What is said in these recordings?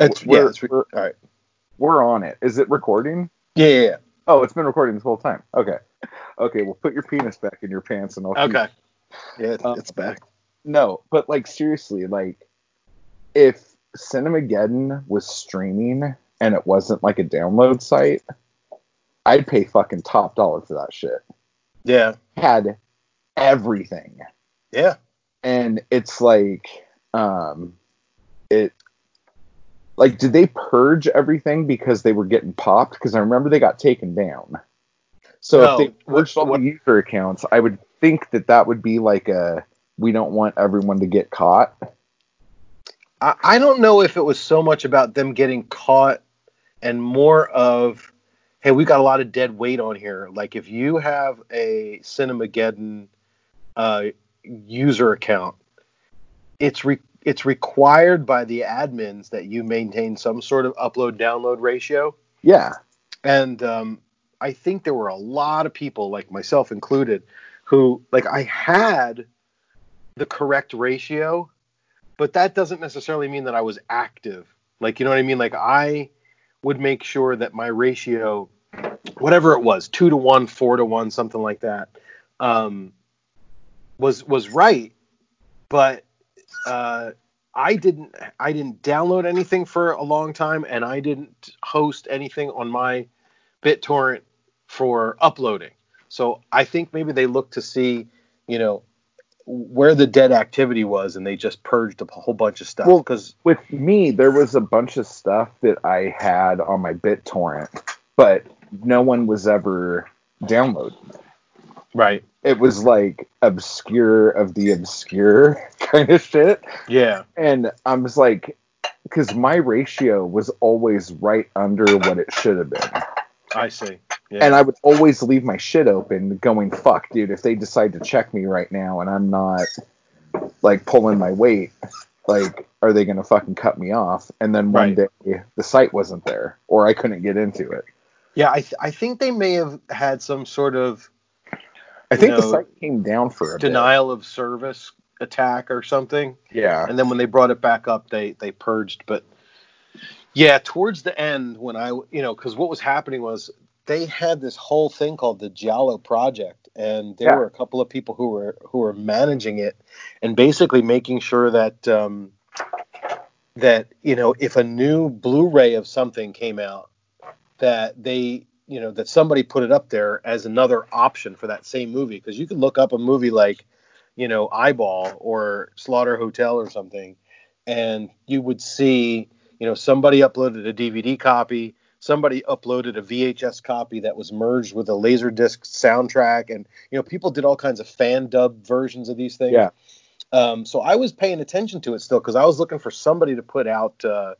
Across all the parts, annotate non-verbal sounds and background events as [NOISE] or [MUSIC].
It's we're, yeah. It's re- we're, all right. we're on it. Is it recording? Yeah, yeah, yeah. Oh, it's been recording this whole time. Okay. Okay, well put your penis back in your pants and I'll keep- Okay. Yeah, it's, Um, it's back. No, but like seriously, like if Cinemageddon was streaming and it wasn't like a download site, I'd pay fucking top dollar for that shit. Yeah, Had everything. yeah. And it's like um it like did they purge everything because they were getting popped? Because I remember they got taken down. So No, if they purged all the user accounts, I would think that that would be like a we don't want everyone to get caught. I, I don't know if it was so much about them getting caught and more of, hey, we got a lot of dead weight on here. Like if you have a Cinemageddon uh, user account, it's re- it's required by the admins that you maintain some sort of upload download ratio. Yeah. and um, I think there were a lot of people, like myself included, who like I had the correct ratio, but that doesn't necessarily mean that I was active. Like you know what I mean? Like I would make sure that my ratio, whatever it was, two to one, four to one, something like that, um, was was right, but uh, I didn't I didn't download anything for a long time, and I didn't host anything on my BitTorrent for uploading. So I think maybe they looked to see, you know, where the dead activity was, and they just purged a whole bunch of stuff. Well, Because With me, there was a bunch of stuff that I had on my BitTorrent, but no one was ever downloading. it. right, It was like obscure of the obscure [LAUGHS] kind of shit. yeah, And I was like, because my ratio was always right under what it should have been. I see. Yeah. And I would always leave my shit open, going, fuck, dude, if they decide to check me right now and I'm not like pulling my weight, like, are they gonna fucking cut me off? And then one Right. day the site wasn't there, or I couldn't get into it. yeah, I, th- I think they may have had some sort of I think the site came down for a denial of service attack or something. Yeah. and then when they brought it back up they they purged but yeah towards the end when i you know because what was happening was they had this whole thing called the Giallo project and there Yeah. were a couple of people who were who were managing it and basically making sure that um that you know if a new blu-ray of something came out that they you know that somebody put it up there as another option for that same movie because you could look up a movie like you know eyeball or slaughter hotel or something and you would see you know somebody uploaded a dvd copy somebody uploaded a vhs copy that was merged with a laserdisc soundtrack and you know people did all kinds of fan dub versions of these things Yeah. um, so i was paying attention to it still because i was looking for somebody to put out uh,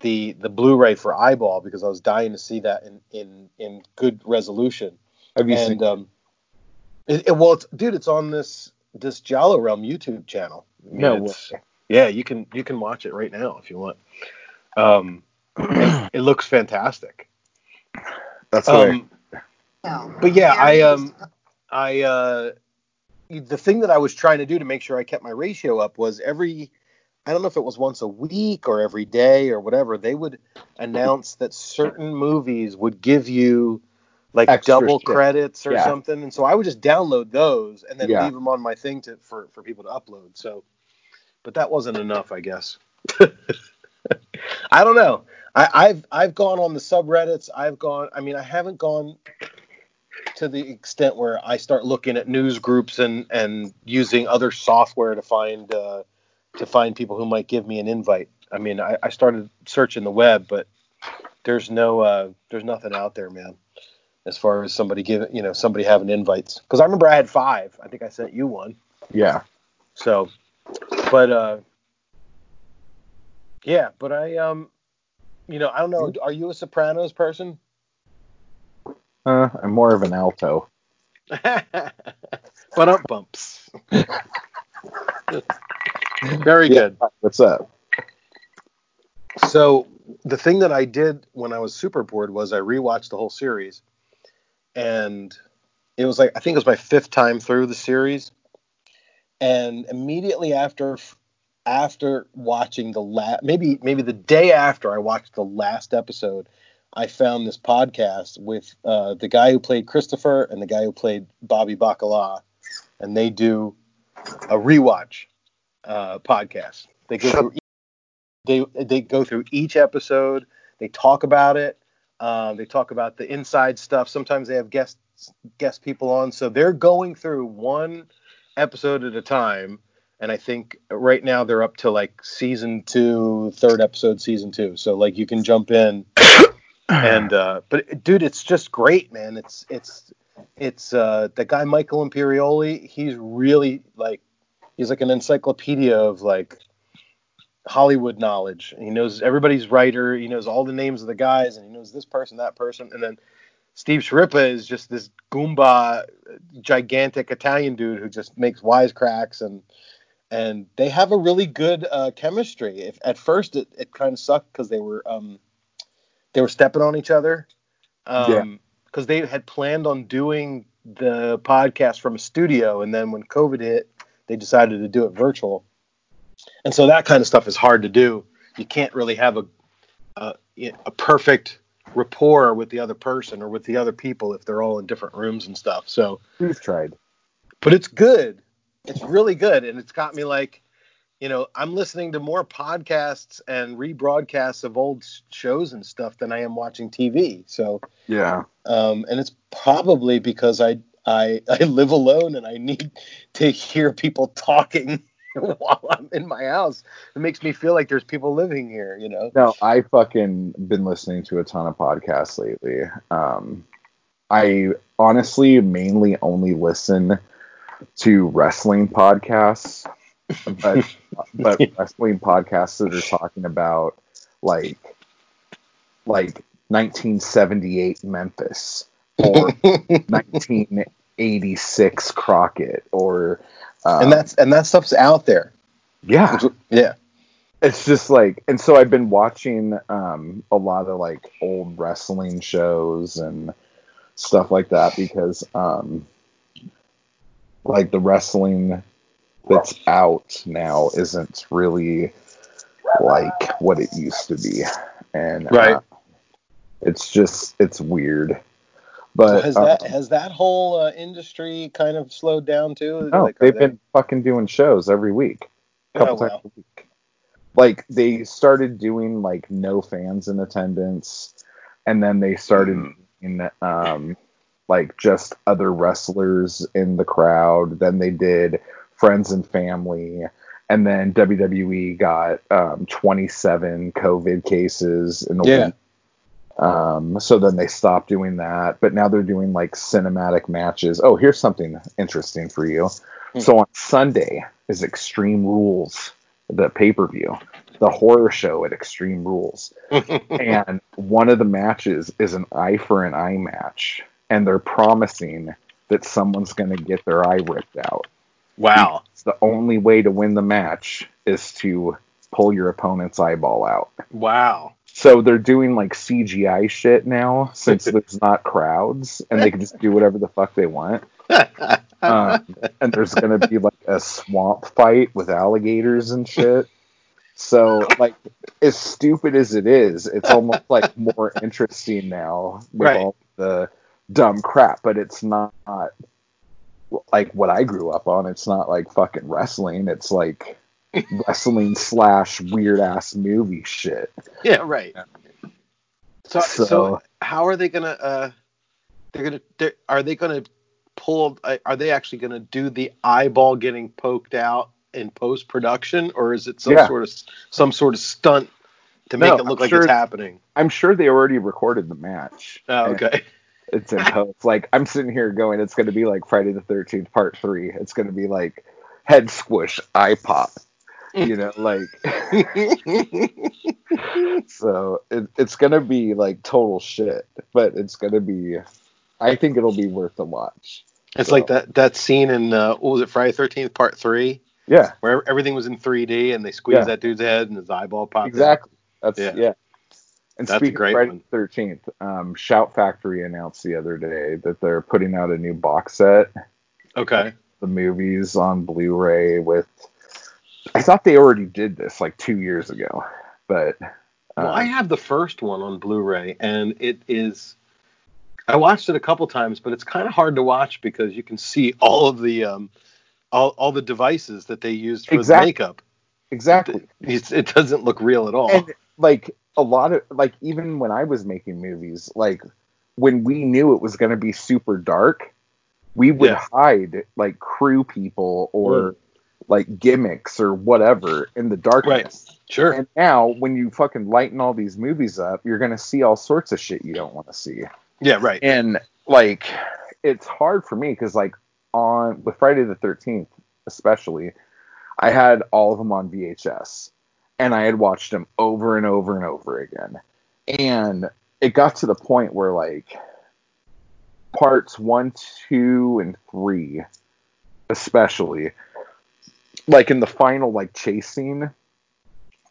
the the blu-ray for eyeball because i was dying to see that in in in good resolution Have you and seen? um, it, it- well, it's, dude, it's on this this Giallo Realm YouTube channel. I mean, No it's- way. Yeah, you can you can watch it right now if you want. Um, it, [CLEARS THROAT] it looks fantastic. That's what I- Um, but yeah, I um I uh the thing that I was trying to do to make sure I kept my ratio up was every I don't know if it was once a week or every day or whatever, they would announce that certain movies would give you like Extra double shit. credits or Yeah. something. And so I would just download those and then Yeah. leave them on my thing to for, for people to upload. So but that wasn't enough, I guess. [LAUGHS] I don't know. I, I've I've gone on the subreddits. I've gone. I mean, I haven't gone to the extent where I start looking at news groups and and using other software to find uh, to find people who might give me an invite. I mean, I, I started searching the web, but there's no uh, there's nothing out there, man. As far as somebody giving, you know, somebody having invites. Because I remember I had five. I think I sent you one. yeah. So, but uh, yeah, but I um, you know, I don't know. Are you a Sopranos person? Uh, I'm more of an alto. [LAUGHS] but up bumps. [LAUGHS] Very Yeah. good. What's up? So the thing that I did when I was super bored was I rewatched the whole series, and it was like I think it was my fifth time through the series, and immediately after after watching the last, maybe maybe the day after I watched the last episode, I found this podcast with uh, the guy who played Christopher and the guy who played Bobby Bacala, and they do a rewatch uh, podcast. They go through they they go through each episode. They talk about it. Um, they talk about the inside stuff. Sometimes they have guest guest people on, so they're going through one episode at a time. And I think right now they're up to like season two, third episode, season two. So like you can jump in [COUGHS] and uh, but dude, it's just great, man. It's it's it's uh, the guy Michael Imperioli. He's really like he's like an encyclopedia of like Hollywood knowledge. He knows everybody's writer. He knows all the names of the guys, and he knows this person, that person, and then Steve Schirripa is just this goomba, gigantic Italian dude who just makes wisecracks and and they have a really good uh, chemistry. If, at first, it, it kind of sucked because they were um, they were stepping on each other. Um, yeah. Because they had planned on doing the podcast from a studio, and then when COVID hit, they decided to do it virtual. And so that kind of stuff is hard to do. You can't really have a a, a perfect rapport with the other person or with the other people if they're all in different rooms and stuff. So we've tried, but it's good. It's really good, and it's got me like, you know, I'm listening to more podcasts and rebroadcasts of old shows and stuff than I am watching TV. So yeah, um, and it's probably because I I I live alone and I need to hear people talking [LAUGHS] while I'm in my house. It makes me feel like there's people living here, you know. No, I fucking been listening to a ton of podcasts lately. Um, I honestly mainly only listen to wrestling podcasts, but [LAUGHS] but wrestling podcasts that are talking about like like 1978 Memphis or [LAUGHS] 1986 Crockett or um, and that's and that stuff's out there. Yeah, yeah. It's just like, and so I've been watching um, a lot of like old wrestling shows and stuff like that because, um, like the wrestling that's out now isn't really like what it used to be, and right. Uh, it's just it's weird. But so has that um, has that whole uh, industry kind of slowed down too? No, like, they've they... been fucking doing shows every week, a couple oh, times a week. Like they started doing like no fans in attendance, and then they started mm. in um like just other wrestlers in the crowd. Then they did friends and family, and then WWE got um, 27 COVID cases in a yeah. week um, so then they stopped doing that, but now they're doing like cinematic matches. Oh, here's something interesting for you. Hmm. So on Sunday is Extreme Rules, the pay per view, the horror show at Extreme Rules. [LAUGHS] and one of the matches is an eye for an eye match. And they're promising that someone's going to get their eye ripped out. Wow. The only way to win the match is to pull your opponent's eyeball out. Wow. So they're doing like CGI shit now since [LAUGHS] there's not crowds and they can just do whatever the fuck they want. [LAUGHS] Um, and there's gonna be like a swamp fight with alligators and shit. So like as stupid as it is, it's almost like more interesting now with right. all the dumb crap, but it's not like what I grew up on. It's not like fucking wrestling. It's like wrestling slash weird ass movie shit. Yeah, right. So, so, so how are they gonna? Uh, they're gonna. They're, are they gonna pull? Uh, are they actually gonna do the eyeball getting poked out in post production, or is it some yeah. sort of some sort of stunt to make no, it look I'm like sure, it's happening? I'm sure they already recorded the match. Oh, okay. It's in post. like I'm sitting here going, it's going to be like Friday the 13th Part Three. It's going to be like head squish, eye pop, you know, like [LAUGHS] so it, it's gonna be like total shit, but it's gonna be. I think it'll be worth the watch. It's so. like that that scene in uh, what was it Friday Thirteenth Part Three? Yeah, where everything was in 3D and they squeezed yeah. that dude's head and his eyeball popped. Exactly. Out. That's yeah. yeah. And That's speaking great of Friday Thirteenth, um, Shout Factory announced the other day that they're putting out a new box set. Okay. The movies on Blu-ray with I thought they already did this like two years ago, but Well, uh, I have the first one on Blu-ray, and it is. I watched it a couple times, but it's kind of hard to watch because you can see all of the um, all, all the devices that they used for Exact- the makeup. exactly. It's, it doesn't look real at all. and like a lot of like even when I was making movies, like when we knew it was going to be super dark, we would Yeah. hide like crew people or Mm. Like gimmicks or whatever in the darkness. sure. And now when you fucking lighten all these movies up, you're going to see all sorts of shit you don't want to see. yeah, right. And like it's hard for me cuz like on with Friday the 13th especially, I had all of them on VHS and I had watched them over and over and over again. And it got to the point where like parts 1, 2 and 3 especially like in the final like chase scene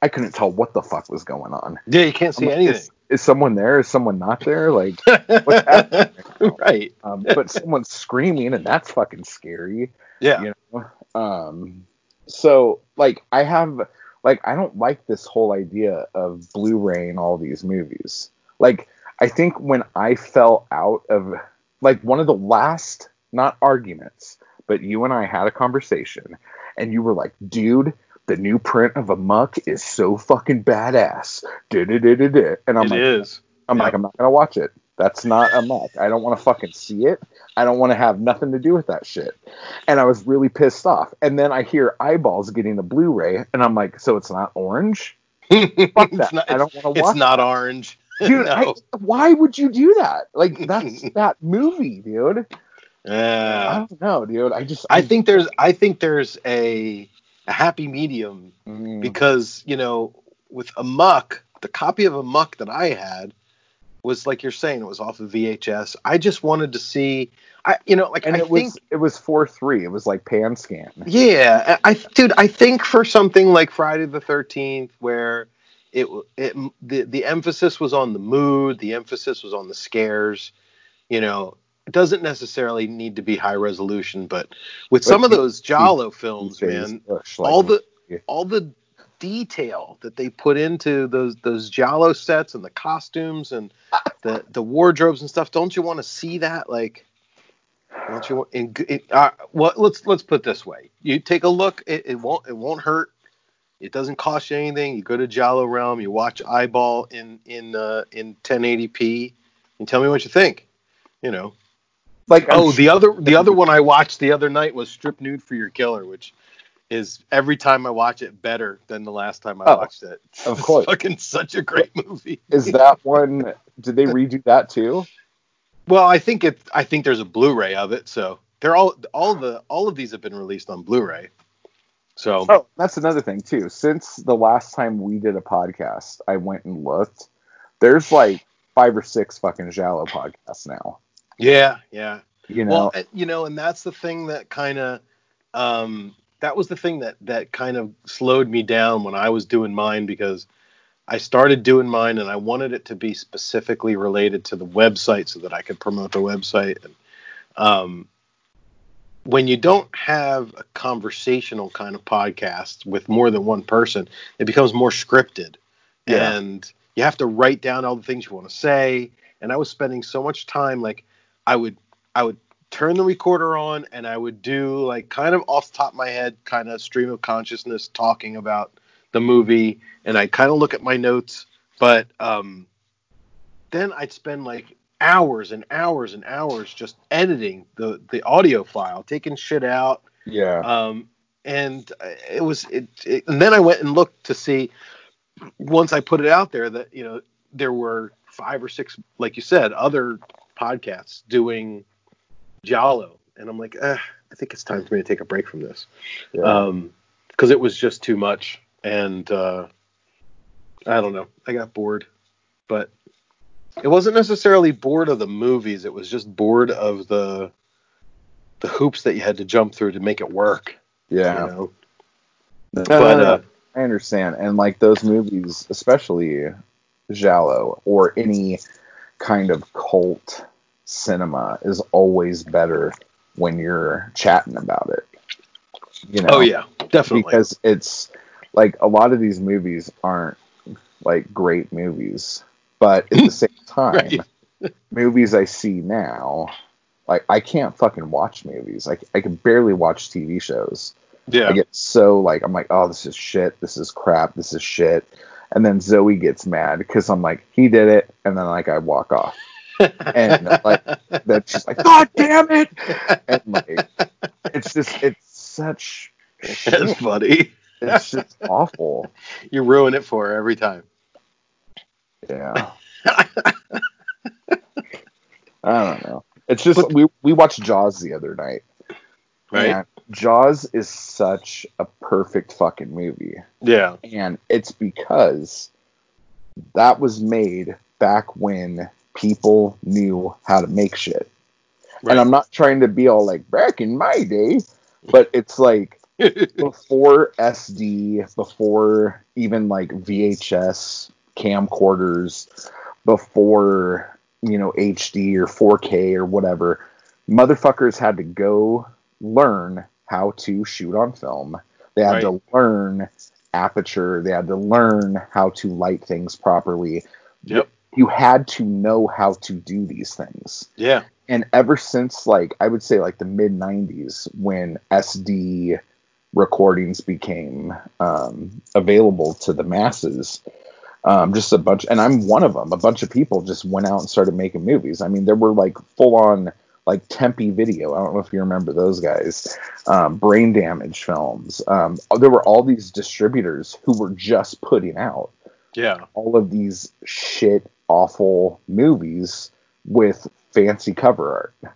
I couldn't tell what the fuck was going on. Yeah, you can't see like, anything. Is, is someone there? Is someone not there? Like [LAUGHS] what's happening? right. um, but someone's screaming and that's fucking scary Yeah. you know um so like i have like i don't like this whole idea of blu-ray and all these movies like i think when i fell out of like one of the last not arguments but you and i had a conversation and you were like dude the new print of Amuck is so fucking badass Da-da-da-da-da. and i'm It like is. I'm Yeah. like, I'm not gonna watch it. That's not Amuck. I don't want to fucking see it. I don't want to have nothing to do with that shit. And I was really pissed off. And then I hear eyeballs getting a Blu-ray, and I'm like, so it's not orange, Fuck [LAUGHS] it's that. not, I don't wanna it's watch not orange. [LAUGHS] dude. no. I, why would you do that? Like that's [LAUGHS] that movie, dude. I don't know, dude. I just I think there's I think there's a a happy medium Mm, because you know with Amuck the copy of Amuck that i had was like you're saying it was off of vhs i just wanted to see i you know like and i it think was it was four three. It was like pan scan. yeah i I- dude i think for something like friday the 13th where it it the, the emphasis was on the mood the emphasis was on the scares you know doesn't necessarily need to be high resolution but with But some of those Giallo films man like, all the yeah. all the detail that they put into those those Giallo sets and the costumes and the the wardrobes and stuff. Don't you want to see that? Like, don't you want? In, in, uh, well, let's let's put it this way: you take a look. It, it won't it won't hurt. It doesn't cost you anything. You go to Giallo Realm. You watch Eyeball in in uh, in 1080p, and tell me what you think. You know. Like Oh, the other the other one I watched the other night was Strip Nude for Your Killer, which is every time I watch it better than the last time I Oh, watched it. of [LAUGHS] It's course. fucking such a great movie. is that one? Did they redo that too? Well, I think it. I think there's a Blu-ray of it, so they're all all the all of these have been released on Blu-ray. So Oh, that's another thing too. Since the last time we did a podcast, I went and looked. There's like five or six fucking Giallo podcasts now. Yeah, yeah. You know, Well, and- you know, and that's the thing that kind of, um, that was the thing that that kind of slowed me down when I was doing mine because I started doing mine and I wanted it to be specifically related to the website so that I could promote the website. And um, when you don't have a conversational kind of podcast with more than one person, it becomes more scripted, Yeah. and you have to write down all the things you want to say. And I was spending so much time like I would I would turn the recorder on and I would do like kind of off the top of my head kind of stream of consciousness talking about the movie. And I kind of look at my notes but um then I'd spend like hours and hours and hours just editing the the audio file taking shit out. Yeah, um and it was it, it and then I went and looked to see once I put it out there that you know there were five or six like you said other podcasts doing Giallo. And I'm like eh, I think it's time for me to take a break from this. Yeah. um because it was just too much. And uh I don't know. I got bored. But it wasn't necessarily bored of the movies. It was just bored of the the hoops that you had to jump through to make it work yeah. you know but uh I understand, and like those movies, especially Giallo or any kind of cult cinema, is always better when you're chatting about it. You know, oh yeah definitely because it's like a lot of these movies aren't like great movies, but at the [LAUGHS] same time, Right. [LAUGHS] movies I see now, like I can't fucking watch movies. Like I can barely watch TV shows. Yeah. I get so like I'm like, oh, this is shit. This is crap. This is shit. And then Zoe gets mad because I'm like, he did it, and then like I walk off, and like then she's like, God damn it! And like, it's just it's such [LAUGHS] That's shit. funny. It's just awful. [LAUGHS] You ruin it for her every time. Yeah. [LAUGHS] I don't know. It's just we we watched Jaws the other night. Right? Jaws is such a perfect fucking movie. Yeah. And it's because that was made back when people knew how to make shit. Right. And I'm not trying to be all like back in my day, but it's like [LAUGHS] before SD, before even like VHS camcorders, before you know HD or 4K or whatever, motherfuckers had to go learn how to shoot on film. They had to learn aperture. They had to learn how to light things properly. Yep. You had to know how to do these things Yeah. and ever since like I would say like the mid '90s when SD recordings became um, available to the masses, um, just a bunch, and I'm one of them. A bunch of people just went out and started making movies. I mean, there were like full on like Tempe Video. I don't know if you remember those guys. Um, brain damage films. Um, there were all these distributors who were just putting out Yeah. all of these shit awful movies with fancy cover art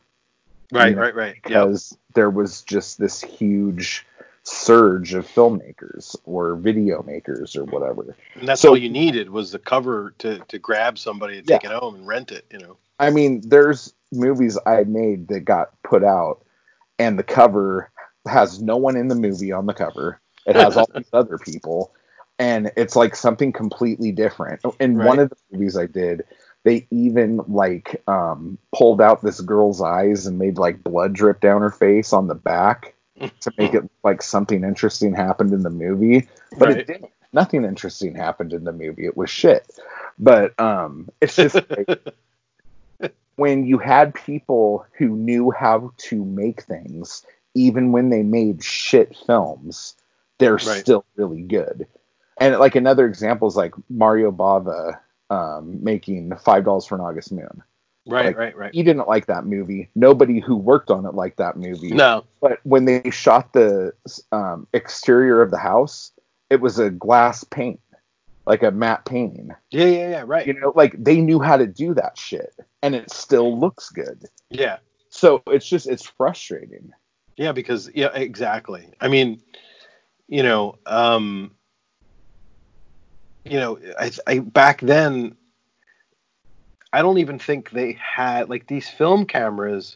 Right, You know, right, right. Yep. because there was just this huge surge of filmmakers or video makers or whatever. And that's so- all you needed was the cover to, to grab somebody to take Yeah. it home and rent it, you know. I mean, there's movies I made that got put out and the cover has no one in the movie on the cover. It has all these other people and it's like something completely different. In one of the movies I did, they even like um pulled out this girl's eyes and made like blood drip down her face on the back [LAUGHS] to make it look like something interesting happened in the movie. But Right. it didn't. Nothing interesting happened in the movie. It was shit. But um it's just [LAUGHS] like when you had people who knew how to make things, even when they made shit films, they're Right. still really good. And like another example is like Mario Bava um, making Five Dolls for an August Moon. Right, Like, right, right. He didn't like that movie. Nobody who worked on it liked that movie. No. But when they shot the um, exterior of the house, it was a glass paint, like a matte painting. Yeah, yeah, yeah, right. You know, like they knew how to do that shit, and it still looks good. Yeah. So it's just it's frustrating. Yeah, because yeah, exactly. I mean, you know, um, you know, I, I back then, I don't even think they had like these film cameras.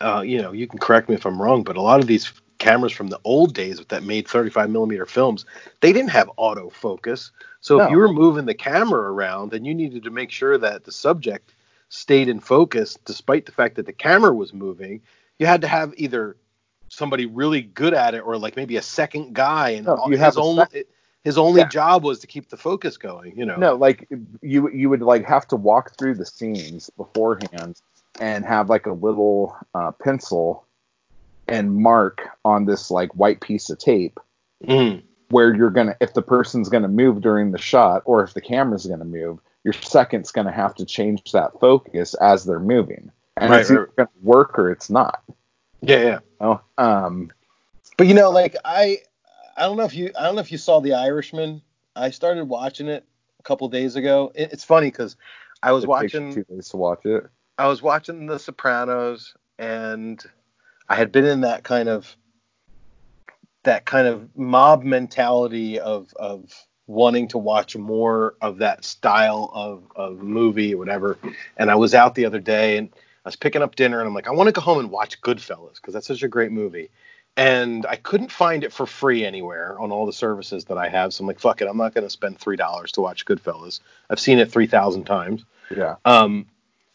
Uh, you know, you can correct me if I'm wrong, but a lot of these cameras from the old days that made 35 millimeter films, they didn't have autofocus. So No. if you were moving the camera around, then you needed to make sure that the subject stayed in focus, despite the fact that the camera was moving. You had to have either somebody really good at it or like maybe a second guy and No, you his have only sec- his only Yeah. job was to keep the focus going you know No, like you you would like have to walk through the scenes beforehand and have like a little uh, pencil and mark on this like white piece of tape Mm. where you're gonna if the person's gonna move during the shot or if the camera's gonna move, your second's gonna have to change that focus as they're moving, and Right, it's right. gonna work or it's not. yeah yeah Oh, um, but you know like i i don't know if you i don't know if you saw the irishman i started watching it a couple days ago it, it's funny because i was it takes watching two days to watch it. I was watching The Sopranos, and I had been in that kind of that kind of mob mentality of of wanting to watch more of that style of of movie or whatever. And I was out the other day, and I was picking up dinner, and I'm like, I want to go home and watch Goodfellas because that's such a great movie. And I couldn't find it for free anywhere on all the services that I have. So I'm like, fuck it, I'm not going to spend three dollars to watch Goodfellas. I've seen it three thousand times. Yeah, Um,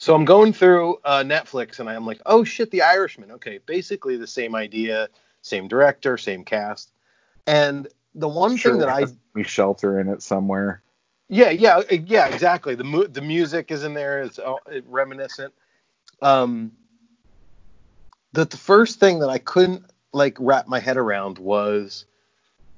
so I'm going through uh, Netflix and I'm like, oh shit, The Irishman. Okay, basically the same idea, same director, same cast. And the one Sure thing that I me shelter in it somewhere. Yeah, yeah, yeah, exactly. The mu- the music is in there. It's all, it, reminiscent. Um, the, the first thing that I couldn't like wrap my head around was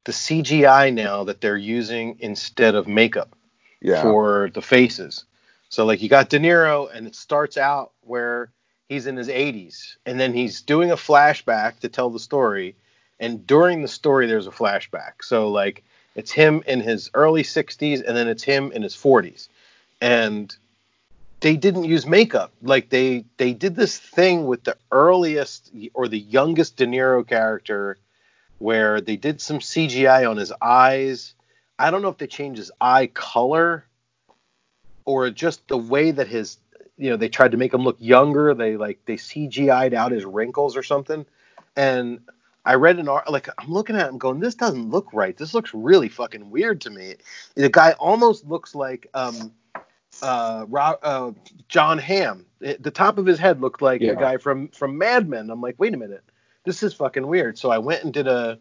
the CGI now that they're using instead of makeup Yeah. for the faces. So like you got De Niro, and it starts out where he's in his 80s, and then he's doing a flashback to tell the story, and during the story there's a flashback. So like it's him in his early 60s, and then it's him in his 40s, and they didn't use makeup. Like they they did this thing with the earliest or the youngest De Niro character, where they did some CGI on his eyes. I don't know if they changed his eye color or just the way that his you know they tried to make him look younger they like they cgi'd out his wrinkles or something. And i read an art like i'm looking at him going this doesn't look right. This looks really fucking weird to me. The guy almost looks like um uh, Ro- uh john Hamm. It- the top of his head looked like Yeah. the guy from from mad men. I'm like wait a minute. This is fucking weird. So i went and did a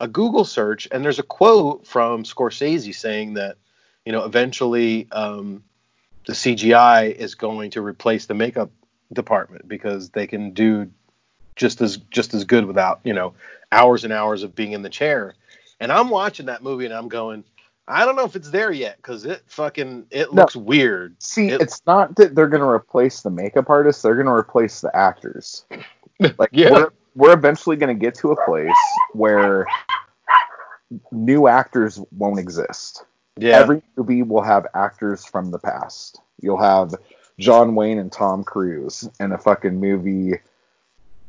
a google search and there's a quote from scorsese saying that you know eventually um the CGI is going to replace the makeup department because they can do just as just as good without you know hours and hours of being in the chair. And I'm watching that movie and I'm going, I don't know if it's there yet because it fucking it No. looks weird. See, It- it's not that they're going to replace the makeup artists; they're going to replace the actors. [LAUGHS] Like, Yeah. we're, we're eventually going to get to a place where new actors won't exist. Yeah, Every movie will have actors from the past. You'll have John Wayne and Tom Cruise in a fucking movie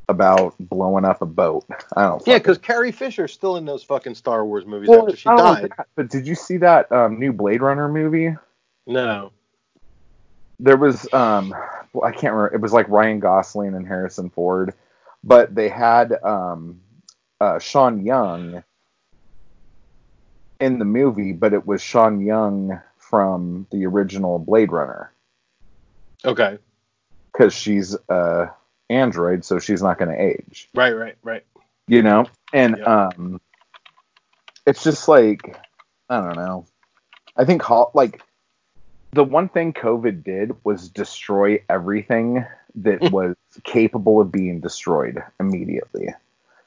about blowing up a boat. I don't. yeah, because Carrie Fisher's still in those fucking Star Wars movies Well, after she died. that, but did you see that um, new Blade Runner movie? No. there was um well, I can't remember it was like Ryan Gosling and Harrison Ford, but they had um uh Sean Young in the movie, but it was Sean Young from the original Blade Runner Okay. because she's uh android, so she's not going to age, Right, right, right. you know. And Yep. um, it's just like I don't know. I think like the one thing COVID did was destroy everything that [LAUGHS] was capable of being destroyed immediately.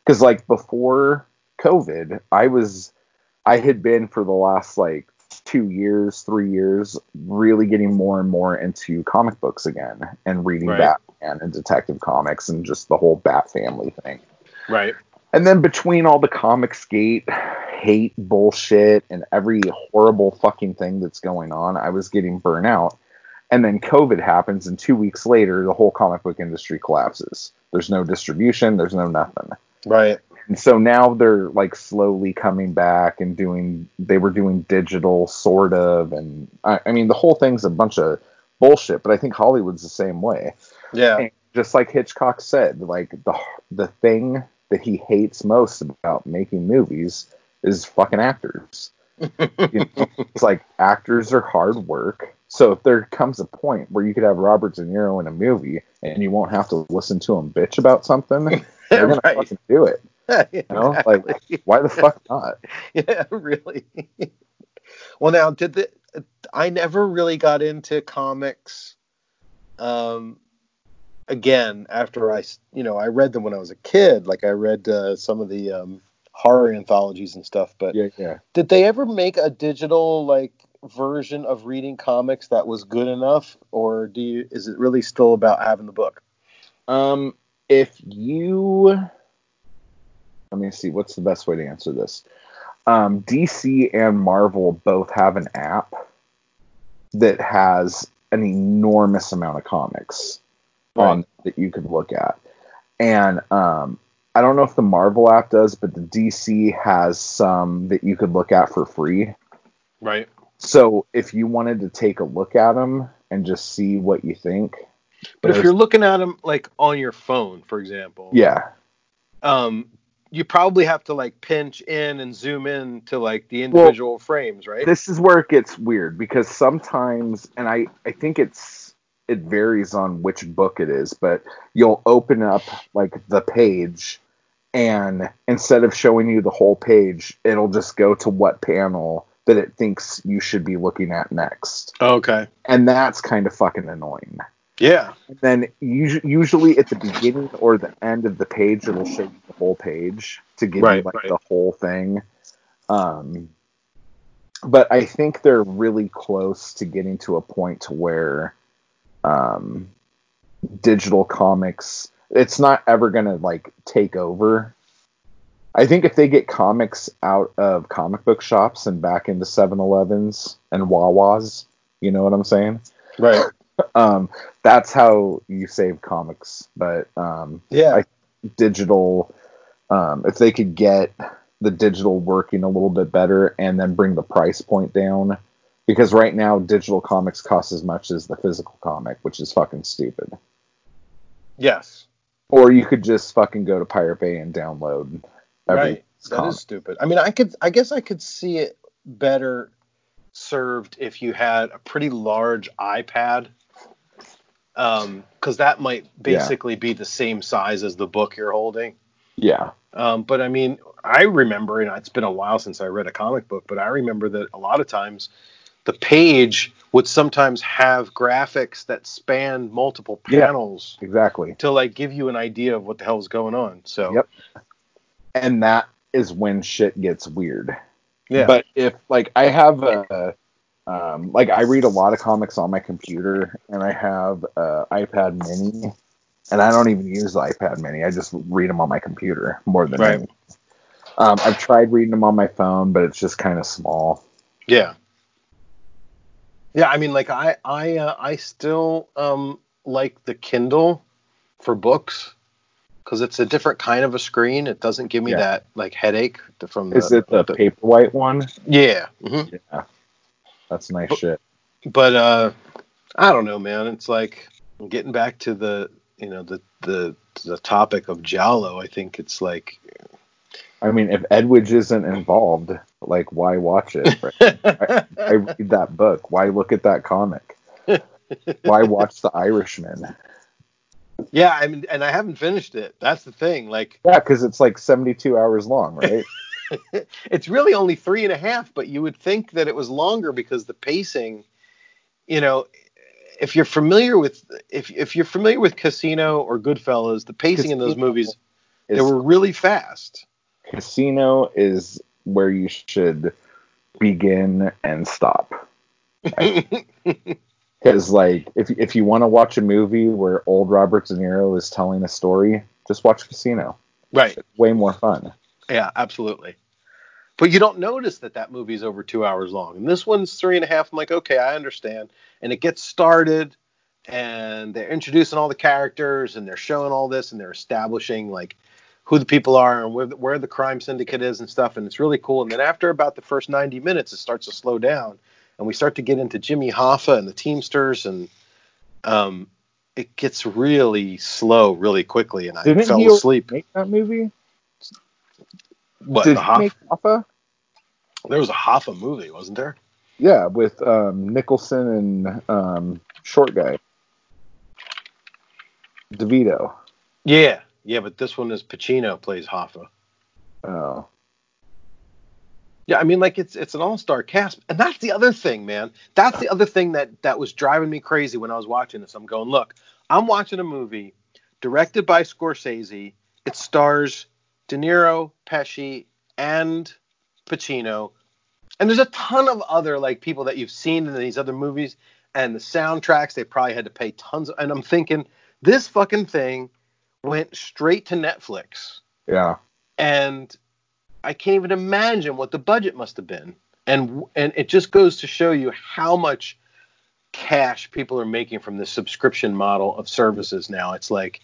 Because like before COVID, I was I had been for the last like two years, three years, really getting more and more into comic books again and reading Right. Batman and Detective Comics and just the whole Bat family thing. Right. And then between all the Comicsgate hate bullshit and every horrible fucking thing that's going on, I was getting burnt out. And then COVID happens, and two weeks later, the whole comic book industry collapses. There's no distribution, there's no nothing. Right. And so now they're like slowly coming back and doing, they were doing digital sort of. And I, I mean, the whole thing's a bunch of bullshit, but I think Hollywood's the same way Yeah. and just like Hitchcock said, like the the thing that he hates most about making movies is fucking actors. You know, it's like actors are hard work. So if there comes a point where you could have Robert De Niro in a movie and you won't have to listen to him bitch about something, [LAUGHS] they're gonna Right. fucking do it. [LAUGHS] You know, like why the fuck not? [LAUGHS] yeah, really. well, now did the I never really got into comics. Um, again, after I you know, I read them when I was a kid. Like I read uh, some of the um, horror anthologies and stuff. But Yeah, yeah. did they ever make a digital like version of reading comics that was good enough, or do you? Is it really still about having the book? Um, if you, let me see, what's the best way to answer this? Um, DC and Marvel both have an app that has an enormous amount of comics on that you could look at, and um, I don't know if the Marvel app does, but the DC has some that you could look at for free. Right. So if you wanted to take a look at them and just see what you think, But if you're looking at them like on your phone, for example, yeah, um you probably have to like pinch in and zoom in to like the individual frames right this is where it gets weird because sometimes and i i think it's it varies on which book it is but you'll open up like the page and instead of showing you the whole page, it'll just go to what panel that it thinks you should be looking at next. Okay. And that's kind of fucking annoying. Yeah. And then usu- usually at the beginning or the end of the page, it'll show you the whole page to give Right, you like right. the whole thing. Um, but I think they're really close to getting to a point to where um, digital comics it's not ever gonna like take over. I think if they get comics out of comic book shops and back into 7-Elevens and Wawas, you know what I'm saying? Right. Um, that's how you save comics. But um, Yeah. I- digital, um, if they could get the digital working a little bit better and then bring the price point down, because right now digital comics cost as much as the physical comic, which is fucking stupid. yes. Or you could just fucking go to Pirate Bay and download every right. That comic. is stupid. I mean, I could, I guess, I could see it better served if you had a pretty large iPad, um, because that might basically be the same size as the book you're holding. Yeah. Um, but I mean, I remember, and it's been a while since I read a comic book, but I remember that a lot of times the page would sometimes have graphics that span multiple Yeah. panels Exactly. to like give you an idea of what the hell's going on. So Yep. And that is when shit gets weird. yeah, But if like I have a um, like I read a lot of comics on my computer, and I have a iPad Mini, and I don't even use the iPad Mini. I just read them on my computer more than Right. Um, I've tried reading them on my phone, but it's just kind of small. Yeah. Yeah, I mean, like I, I, uh, I still um, like the Kindle for books because it's a different kind of a screen. It doesn't give me Yeah. that like headache from the. Is it the paperwhite one? Yeah. hmm Yeah, that's nice But- shit. But uh, I don't know, man. It's like getting back to the, you know, the the the topic of Giallo. I think it's like. I mean, if Edwige isn't involved, like, why watch it? [LAUGHS] I read that book. Why look at that comic? Why watch The Irishman? yeah, I mean, and I haven't finished it. That's the thing. Like, Yeah, because it's like 72 hours long, right? [LAUGHS] [LAUGHS] it's really only three and a half, but you would think that it was longer because the pacing, you know, if you're familiar with if if you're familiar with Casino or Goodfellas, the pacing in those Casino movies they were really fast. Casino is where you should begin and stop. [LAUGHS] Because, like, if if you want to watch a movie where old Robert De Niro is telling a story, just watch Casino. right. It's way more fun. Yeah, absolutely. But you don't notice that that movie's over two hours long, and this one's three and a half. I'm like, okay, I understand. And it gets started, and they're introducing all the characters, and they're showing all this, and they're establishing like who the people are and where the, where the crime syndicate is and stuff, and it's really cool. And then after about the first 90 minutes, it starts to slow down, and we start to get into Jimmy Hoffa and the Teamsters, and um, it gets really slow really quickly, and I Didn't fell asleep. make that movie? What Did the he Hoffa? make Hoffa? There was a Hoffa movie, wasn't there? Yeah, with um, Nicholson and um, short guy DeVito. Yeah, yeah, but this one is Pacino plays Hoffa. Oh, Yeah, I mean, like it's it's an all star cast, and that's the other thing, man. That's the other thing that that was driving me crazy when I was watching this. I'm going, look, I'm watching a movie directed by Scorsese. It stars De Niro, Pesci, and Pacino, and there's a ton of other like people that you've seen in these other movies, and the soundtracks they probably had to pay tons. Of, and I'm thinking, this fucking thing went straight to Netflix yeah. and I can't even imagine what the budget must have been. And and it just goes to show you how much cash people are making from this subscription model of services now. It's like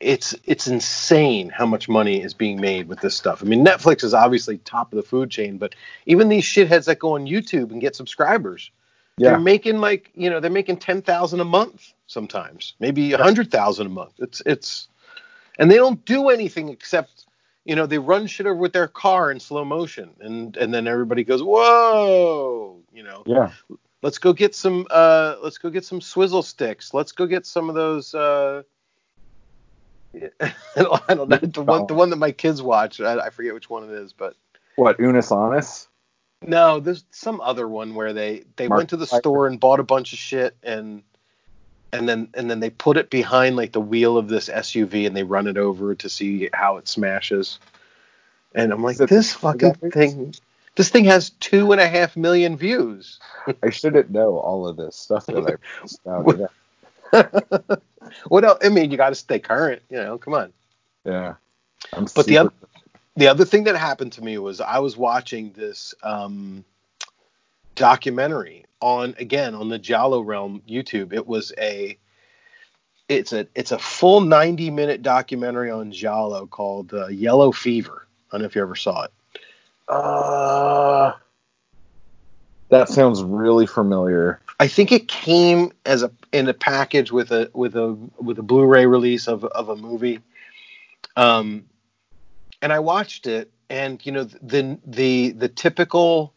it's it's insane how much money is being made with this stuff. I mean, Netflix is obviously top of the food chain, but even these shitheads that go on YouTube and get subscribers, they're making like you know they're making ten thousand a month sometimes, maybe a hundred thousand a month. It's it's and they don't do anything except you know they run shit over with their car in slow motion and and then everybody goes whoa you know Yeah. let's go get some uh let's go get some swizzle sticks let's go get some of those uh [LAUGHS] I don't know the one the one that my kids watch. I, I forget which one it is, but What Unis Honest? no, there's some other one where they they Mark went to the Piper. store and bought a bunch of shit and and then and then they put it behind like the wheel of this SUV and they run it over to see how it smashes. And I'm like, this fucking thing, this thing has two and a half million views. I shouldn't know all of this stuff that I. [LAUGHS] Yeah. [LAUGHS] what else? I mean, you got to stay current. You know, come on. yeah. I'm But the super- oth- the other thing that happened to me was I was watching this um, documentary on again on the Giallo Realm YouTube. It was a it's a it's a full 90 minute documentary on Giallo called uh, Yellow Fever. I don't know if you ever saw it. Uh, that sounds really familiar. I think it came as a in a package with a with a with a Blu-ray release of of a movie. Um, and I watched it, and you know the the the typical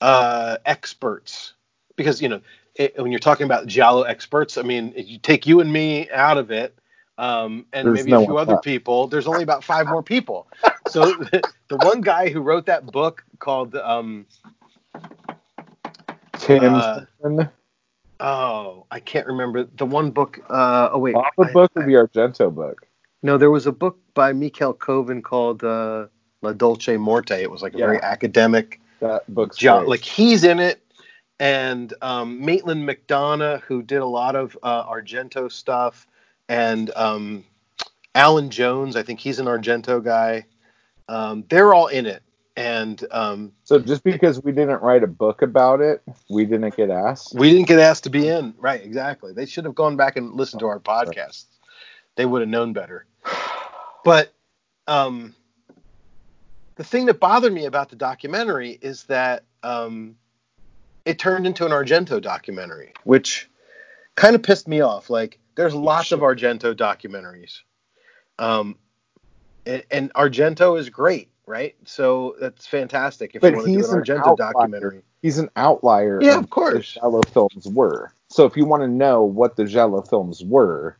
uh, experts, because you know it, when you're talking about Giallo experts, I mean if you take you and me out of it. Um, and There's maybe no a few other left. people. There's only about five more people. So the, [LAUGHS] the one guy who wrote that book called um, Tim Uh, oh I can't remember the one book. Uh, oh wait, Papa I- book or the Argento book? No, there was a book by Mikel Koven called uh, La Dolce Morte. It was like a Yeah. very academic That book's great. Like he's in it, and um, Maitland McDonagh, who did a lot of uh, Argento stuff, and um, Alan Jones. I think he's an Argento guy. Um, they're all in it, and um, So just because we didn't write a book about it, we didn't get asked. we didn't get asked to be in. Right? Exactly. They should have gone back and listened to our podcasts. They would have known better. But um, the thing that bothered me about the documentary is that um, it turned into an Argento documentary, which kind of pissed me off. Like, there's lots of Argento documentaries, um, and, and Argento is great, right? So that's fantastic if But you want to do he's an an Argento outlier. documentary. He's an outlier. Yeah, of of course. The Giallo films were. So if you want to know what the Giallo films were,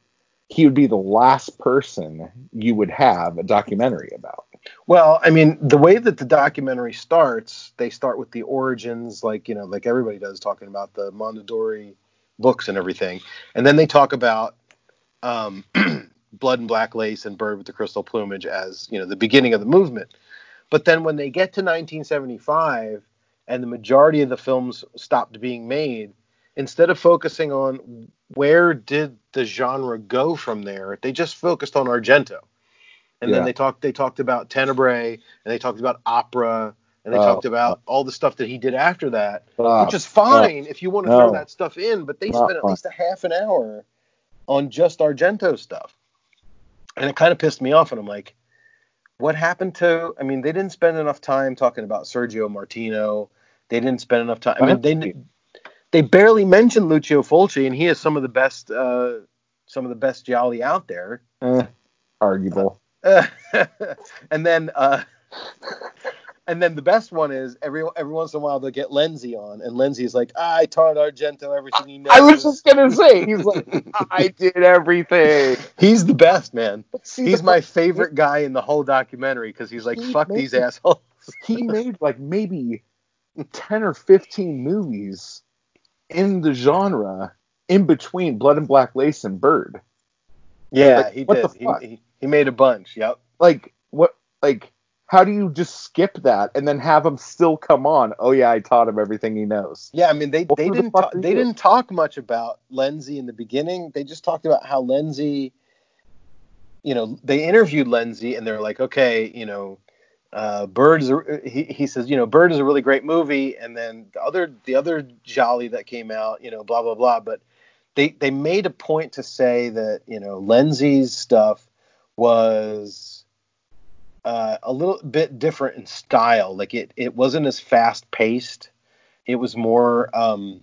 he would be the last person you would have a documentary about. Well, I mean, the way that the documentary starts, they start with the origins, like you know, like everybody does, talking about the Mondadori books and everything, and then they talk about um, [CLEARS THROAT] Blood and Black Lace and Bird with the Crystal Plumage as you know the beginning of the movement. But then when they get to 1975 and the majority of the films stopped being made, instead of focusing on where did the genre go from there, they just focused on Argento. And then they talked they talked about Tenebrae and they talked about opera and they Oh, talked about all the stuff that he did after that, Ah, which is fine if you want to no. throw that stuff in, but they spent at least a half an hour on just Argento stuff. And it kind of pissed me off and I'm like, what happened to I mean, they didn't spend enough time talking about Sergio Martino. They didn't spend enough time I mean they they barely mentioned Lucio Fulci, and he is some of the best, uh, some of the best Giallo out there. eh, arguable. [LAUGHS] and then, uh, and then the best one is every every once in a while they'll get Lenzi on, and Lenzi's like, ah, I taught Argento everything he knows. I was just gonna say he's like [LAUGHS] I did everything. He's the best man. See, He's my favorite guy in the whole documentary because he's like, He fuck made these assholes. [LAUGHS] He made like maybe ten or fifteen movies in the genre in between Blood and Black Lace and Bird. Yeah, Like, he did. He, he he made a bunch. Yep. Like what? Like how do you just skip that and then have him still come on? Oh yeah, I taught him everything he knows. Yeah, I mean they Well, they didn't fuck talk, they you? didn't talk much about Lenzi in the beginning. They just talked about how Lenzi, you know, they interviewed Lenzi and they're like, okay, you know, uh, Bird is a, he he says, you know, Bird is a really great movie, and then the other the other Giallo that came out, you know, blah blah blah. But they they made a point to say that you know Lenzi's stuff was uh, a little bit different in style. Like it it wasn't as fast paced. It was more um,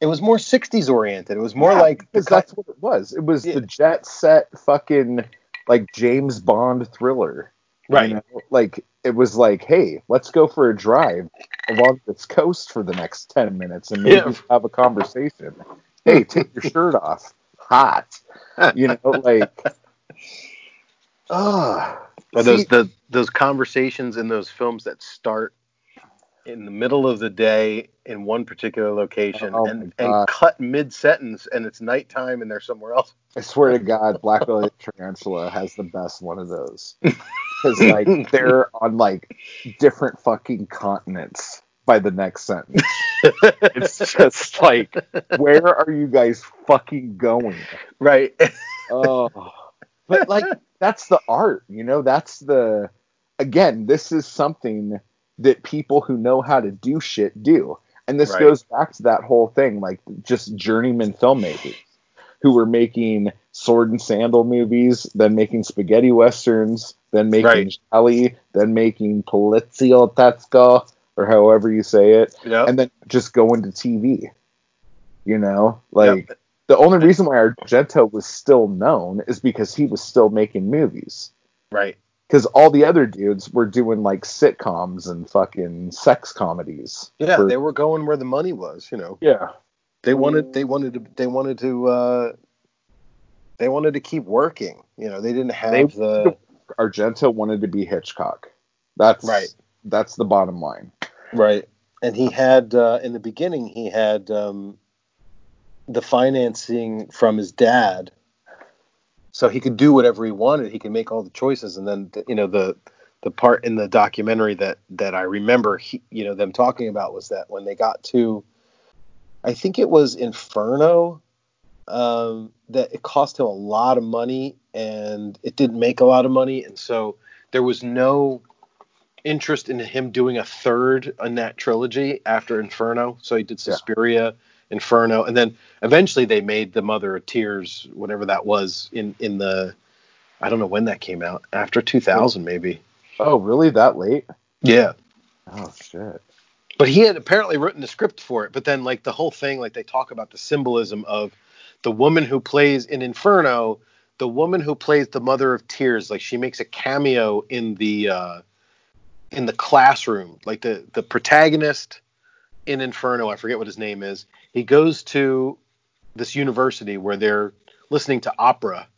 it was more 60s oriented. It was more Yeah, like because that's what it was. It was Yeah. the jet set fucking like James Bond thriller. you right. know? Like it was like, hey, let's go for a drive along this coast for the next ten minutes and maybe Yeah. have a conversation. Hey, take your shirt off. Hot. [LAUGHS] You know, like Ah, Or those See- the those conversations in those films that start in the middle of the day in one particular location Oh and, and cut mid sentence and it's nighttime and they're somewhere else. I swear to God, Black Belly [LAUGHS] Tarantula has the best one of those. Because like [LAUGHS] they're on like different fucking continents by the next sentence. [LAUGHS] It's just like, where are you guys fucking going? right. Oh, but like that's the art, you know. That's the again. This is something that people who know how to do shit do, and this Right. goes back to that whole thing, like just journeyman filmmakers who were making sword and sandal movies, then making spaghetti westerns, then making Right. Shelley, then making Poliziotteschi, or however you say it, Yep. and then just going to TV. You know, like Yep. The only reason why Argento was still known is because he was still making movies. right. Because all the other dudes were doing like sitcoms and fucking sex comedies. Yeah, for- they were going where the money was, you know. yeah, They wanted they wanted to they wanted to uh they wanted to keep working. You know, they didn't have They- the Argento wanted to be Hitchcock. That's Right. That's the bottom line. Right. And he had uh, in the beginning he had um, the financing from his dad, so he could do whatever he wanted. He could make all the choices, and then you know the the part in the documentary that that I remember, he, you know, them talking about was that when they got to, I think it was Inferno, um, that it cost him a lot of money and it didn't make a lot of money, and so there was no interest in him doing a third in that trilogy after Inferno. So he did Yeah. Inferno, and then eventually they made the Mother of Tears, whatever that was in in the I don't know when that came out after 2000 maybe. Oh, really? That late? Yeah. Oh shit. But he had apparently written the script for it. But then like the whole thing, like they talk about the symbolism of the woman who plays in Inferno, the woman who plays the Mother of Tears, like she makes a cameo in the uh, in the classroom. Like the the protagonist in Inferno, I forget what his name is. He goes to this university where they're listening to opera,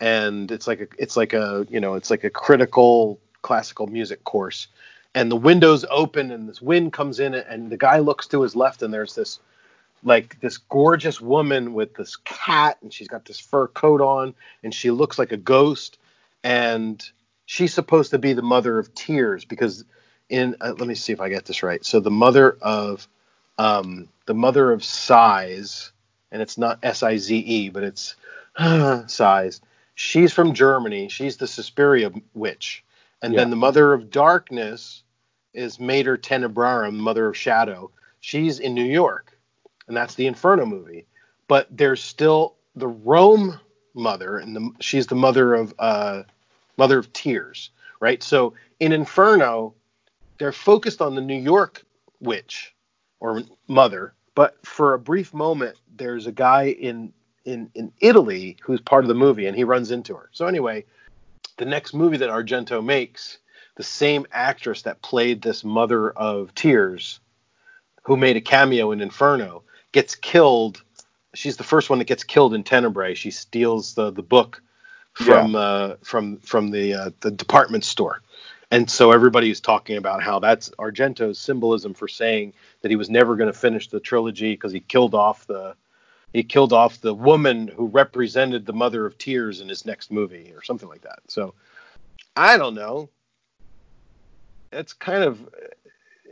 and it's like a it's like a you know it's like a critical classical music course and the windows open and this wind comes in and the guy looks to his left and there's this like this gorgeous woman with this cat and she's got this fur coat on and she looks like a ghost and she's supposed to be the mother of tears because in uh, let me see if I get this right so the mother of um, the mother of sighs, and it's not S I Z E but it's [SIGHS] sighs. she's from Germany she's the Suspiria witch and then the mother of darkness is Mater Tenebrarum, mother of shadow. She's in New York, and that's the Inferno movie. But there's still the Rome mother, and the, she's the mother of uh, mother of tears, right? So in Inferno, they're focused on the New York witch or mother, but for a brief moment, there's a guy in in in Italy who's part of the movie, and he runs into her. So anyway, the next movie that Argento makes, the same actress that played this mother of tears, who made a cameo in Inferno, gets killed. She's the first one that gets killed in Tenebrae. She steals the the book from uh, from from the uh, the department store, and so everybody everybody's talking about how that's Argento's symbolism for saying that he was never going to finish the trilogy because he killed off the he killed off the woman who represented the mother of tears in his next movie or something like that. So I don't know. It's kind of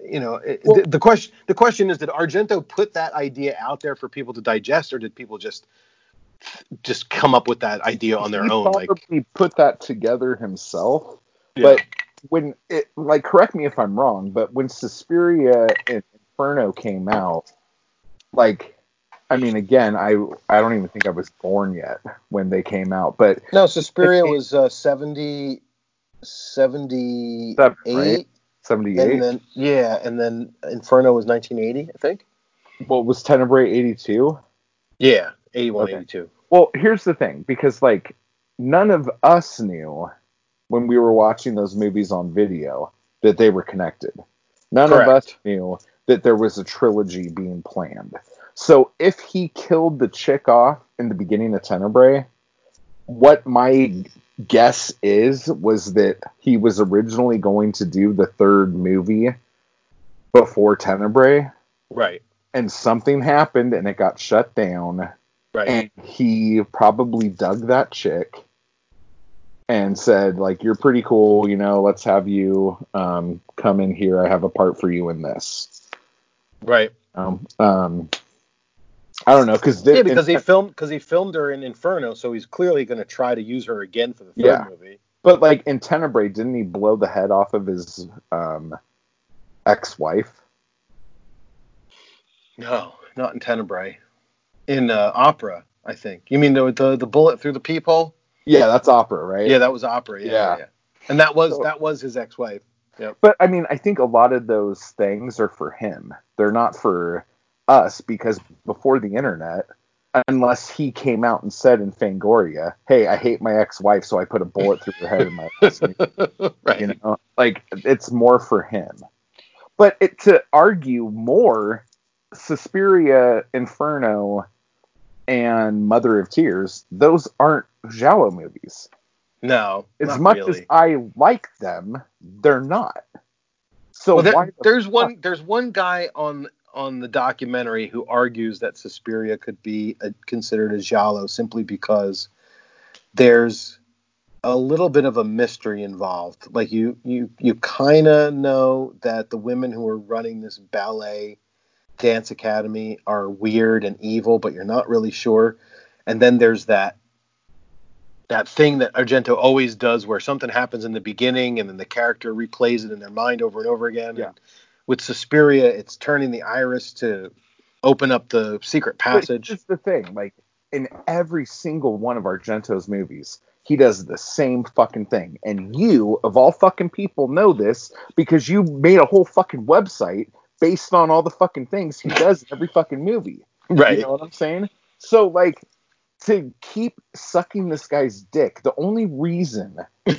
you know Well- the, the question the question is did Argento put that idea out there for people to digest or did people just just come up with that idea on their he own like probably put that together himself. Yeah. But when it like correct me if I'm wrong, but when Suspiria and Inferno came out, like I mean again, I I don't even think I was born yet when they came out, but no Suspiria it- was uh, 70 78 right? 78. and then yeah and then Inferno was 1980 I think what was Tenebrae 82? yeah 81 Okay. 82 Well, here's the thing, because like none of us knew when we were watching those movies on video that they were connected. None of us knew that there was a trilogy being planned. So if he killed the chick off in the beginning of Tenebrae, what my guess is was that he was originally going to do the third movie before Tenebrae, Right. and something happened and it got shut down. Right. And he probably dug that chick and said, like, you're pretty cool, you know, let's have you um, come in here. I have a part for you in this. right. Um, um, I don't know, because Yeah, because he filmed because he filmed her in Inferno, so he's clearly going to try to use her again for the third Yeah. movie. But like in Tenebrae, didn't he blow the head off of his um, ex-wife? No, not in Tenebrae. In uh, Opera, I think. You mean the, the the bullet through the peephole? Yeah, that's opera, right? Yeah, that was Opera. Yeah, yeah. Yeah. And that was So- that was his ex-wife. Yeah. But I mean, I think a lot of those things are for him. They're not for us because before the internet, unless he came out and said in Fangoria, "Hey, I hate my ex-wife, so I put a bullet through her head in my last [LAUGHS] right. you know like it's more for him but it, to argue more suspiria inferno and mother of tears those aren't giallo movies No, as much really. as i like them they're not so well, there- the there's one there's one guy on on the documentary who argues that Suspiria could be a, considered a giallo simply because there's a little bit of a mystery involved. Like you you you kind of know that the women who are running this ballet dance academy are weird and evil, but you're not really sure. And then there's that that thing that Argento always does where something happens in the beginning and then the character replays it in their mind over and over again. Yeah. And with Suspiria, it's turning the iris to open up the secret passage. Here's the thing, like in every single one of Argento's movies, he does the same fucking thing. And you, of all fucking people, know this because you made a whole fucking website based on all the fucking things he does in every fucking movie. Right. You know what I'm saying? So like to keep sucking this guy's dick, the only reason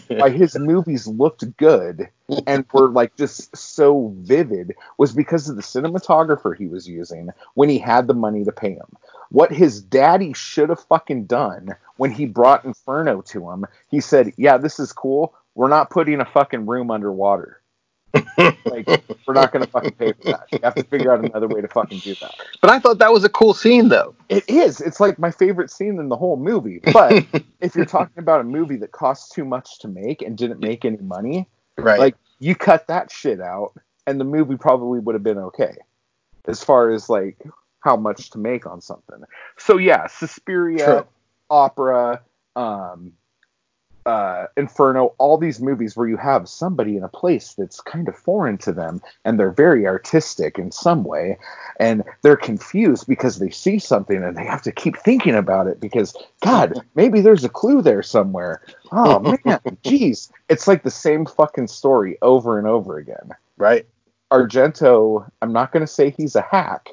why his [LAUGHS] movies looked good and were like just so vivid was because of the cinematographer he was using when he had the money to pay him. What his daddy should have fucking done when he brought Inferno to him, he said, "Yeah, this is cool. We're not putting a fucking room underwater. [LAUGHS] like, we're not gonna fucking pay for that. You have to figure out another way to fucking do that." But I thought that was a cool scene, though. It is. It's like my favorite scene in the whole movie. But [LAUGHS] if you're talking about a movie that costs too much to make and didn't make any money, Right. like you cut that shit out and the movie probably would have been okay as far as like how much to make on something. So yeah, Suspiria, True. Opera, um uh, Inferno, all these movies where you have somebody in a place that's kind of foreign to them and they're very artistic in some way and they're confused because they see something and they have to keep thinking about it because god [LAUGHS] maybe there's a clue there somewhere. Oh [LAUGHS] man jeez. It's like the same fucking story over and over again. Right. argento i'm not going to say he's a hack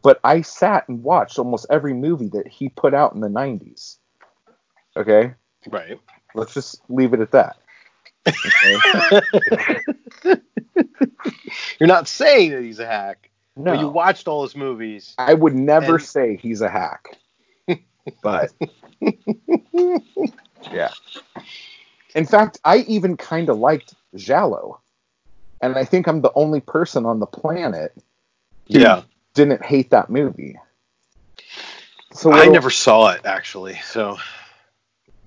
but i sat and watched almost every movie that he put out in the 90s okay? Right. Let's just leave it at that okay? [LAUGHS] You're not saying that he's a hack. no you watched all his movies. i would never And- say he's a hack [LAUGHS] but yeah in fact i even kind of liked Giallo. and i think i'm the only person on the planet who Yeah. didn't hate that movie so I never saw it actually, so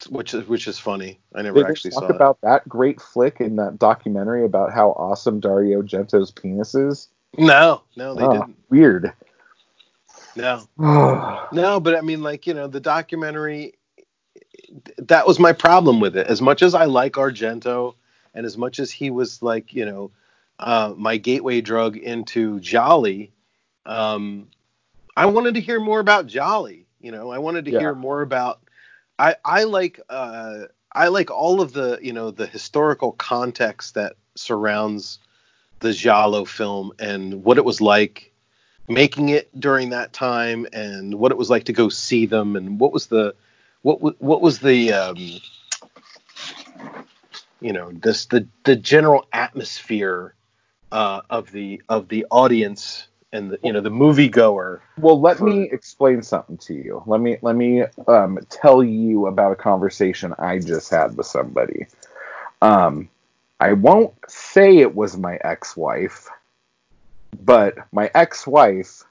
which is which is funny. I never they actually talk saw it. about that great flick in that documentary about how awesome Dario Argento's penis is? No, no, they Oh, didn't. Weird. [SIGHS] No, no, but I mean, like you know, the documentary. That was my problem with it. As much as I like Argento, and as much as he was like you know, uh, my gateway drug into Giallo, um, I wanted to hear more about Giallo. You know, I wanted to Yeah. hear more about. I like uh, I like all of the you know the historical context that surrounds the Giallo film and what it was like making it during that time and what it was like to go see them and what was the what what was the um, you know this the the general atmosphere uh, of the of the audience and the you know the movie goer. Well, let for- me explain something to you. Let me let me um, tell you about a conversation I just had with somebody. Um, I won't say it was my ex-wife, but my ex-wife